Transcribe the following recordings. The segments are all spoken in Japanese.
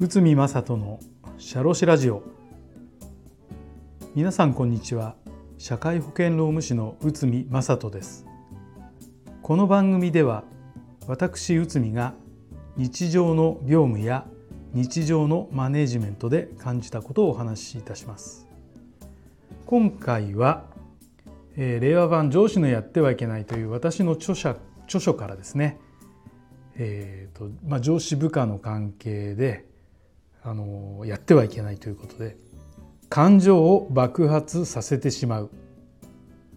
内海正人のシャロシラジオ。皆さんこんにちは。社会保険労務士の内海正人です。この番組では私内海が日常の業務や日常のマネジメントで感じたことをお話しいたします。今回は、えー、令和版上司のやってはいけないという私の著者著書からですね、えーとまあ、上司部下の関係であのやってはいけないということで感情を爆発させてしまう、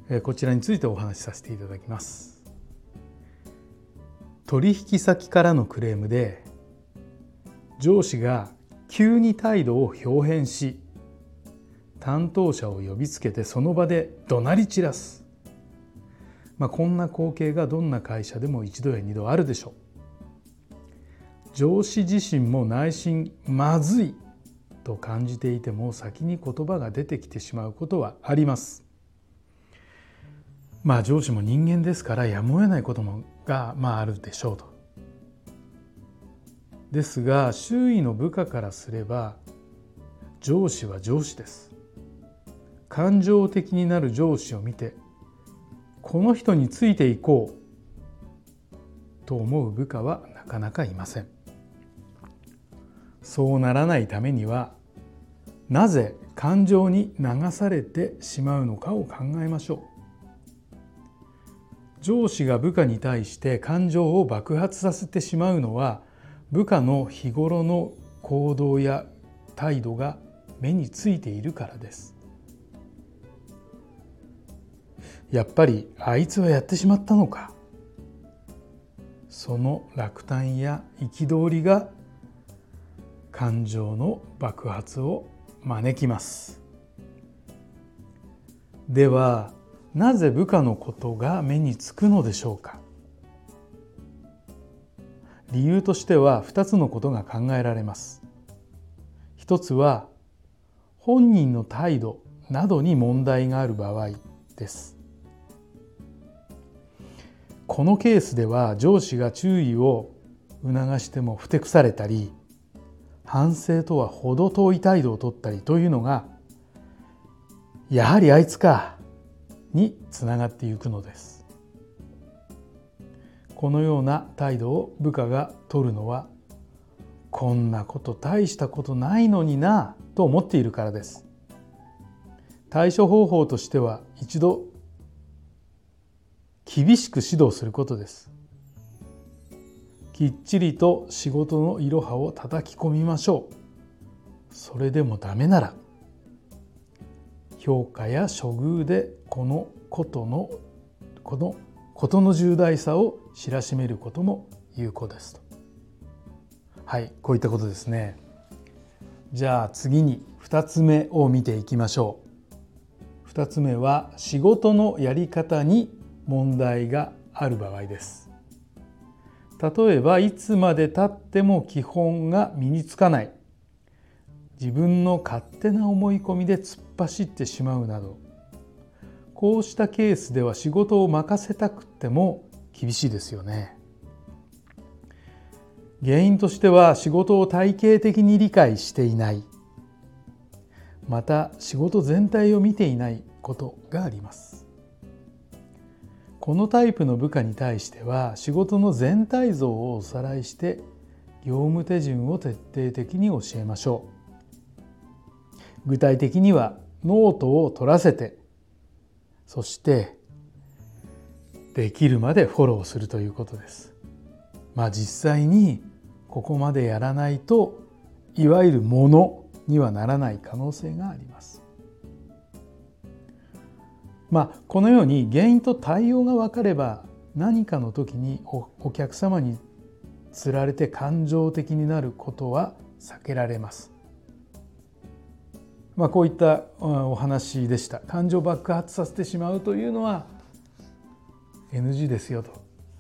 えー、こちらについてお話しさせていただきます。取引先からのクレームで上司が急に態度を表変し担当者を呼びつけてその場で怒鳴り散らす、まあ、こんな光景がどんな会社でも一度や二度あるでしょう。上司自身も内心まずいと感じていても先に言葉が出てきてしまうことはあります。まあ上司も人間ですからやむを得ないこともがまああるでしょうと。ですが周囲の部下からすれば上司は上司です。感情的になる上司を見てこの人についていこうと思う部下はなかなかいません。そうならないためにはなぜ感情に流されてしまうのかを考えましょう。上司が部下に対して感情を爆発させてしまうのは部下の日頃の行動や態度が目についているからです。やっぱりあいつはやってしまったのか。その落胆や憤りが感情の爆発を招きます。ではなぜ部下のことが目につくのでしょうか。理由としては2つのことが考えられます。一つは本人の態度などに問題がある場合です。このケースでは上司が注意を促してもふてくされたり反省とは程遠い態度をとったりというのがやはりあいつかにつながっていくのです。このような態度を部下が取るのはこんなこと大したことないのになと思っているからです。対処方法としては一度厳しく指導することです。きっちりと仕事のいろはを叩き込みましょう。それでもダメなら評価や処遇でこのことのこの事の重大さを知らしめることも有効ですと。はいこういったことですね。じゃあ次に2つ目を見ていきましょう。2つ目は仕事のやり方に問題がある場合です。例えばいつまでたっても基本が身につかない。自分の勝手な思い込みで突っ走ってしまうなど。こうしたケースでは仕事を任せたくても厳しいですよね。原因としては仕事を体系的に理解していない。また仕事全体を見ていないことがあります。このタイプの部下に対しては仕事の全体像をおさらいして業務手順を徹底的に教えましょう具体的にはノートを取らせてそしてできるまでフォローするということです。まあ実際にここまでやらないといわゆるものにはならない可能性があります。まあこのように原因と対応が分かれば何かの時にお客様につられて感情的になることは避けられます。まあ、こういったお話でした感情爆発させてしまうというのは NG ですよと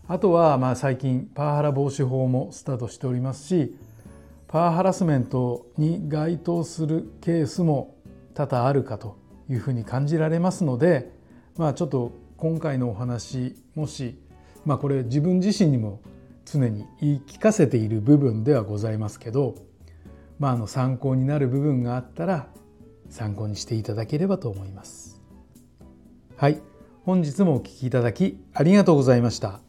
あとはまあ最近パワハラ防止法もスタートしておりますしパワハラスメントに該当するケースも多々あるかというふうに感じられますのでまあちょっと今回のお話もしまあこれ自分自身にも常に言い聞かせている部分ではございますけど、まあ、あの参考になる部分があったら参考にしていただければと思います。はい、本日もお聴きいただきありがとうございました。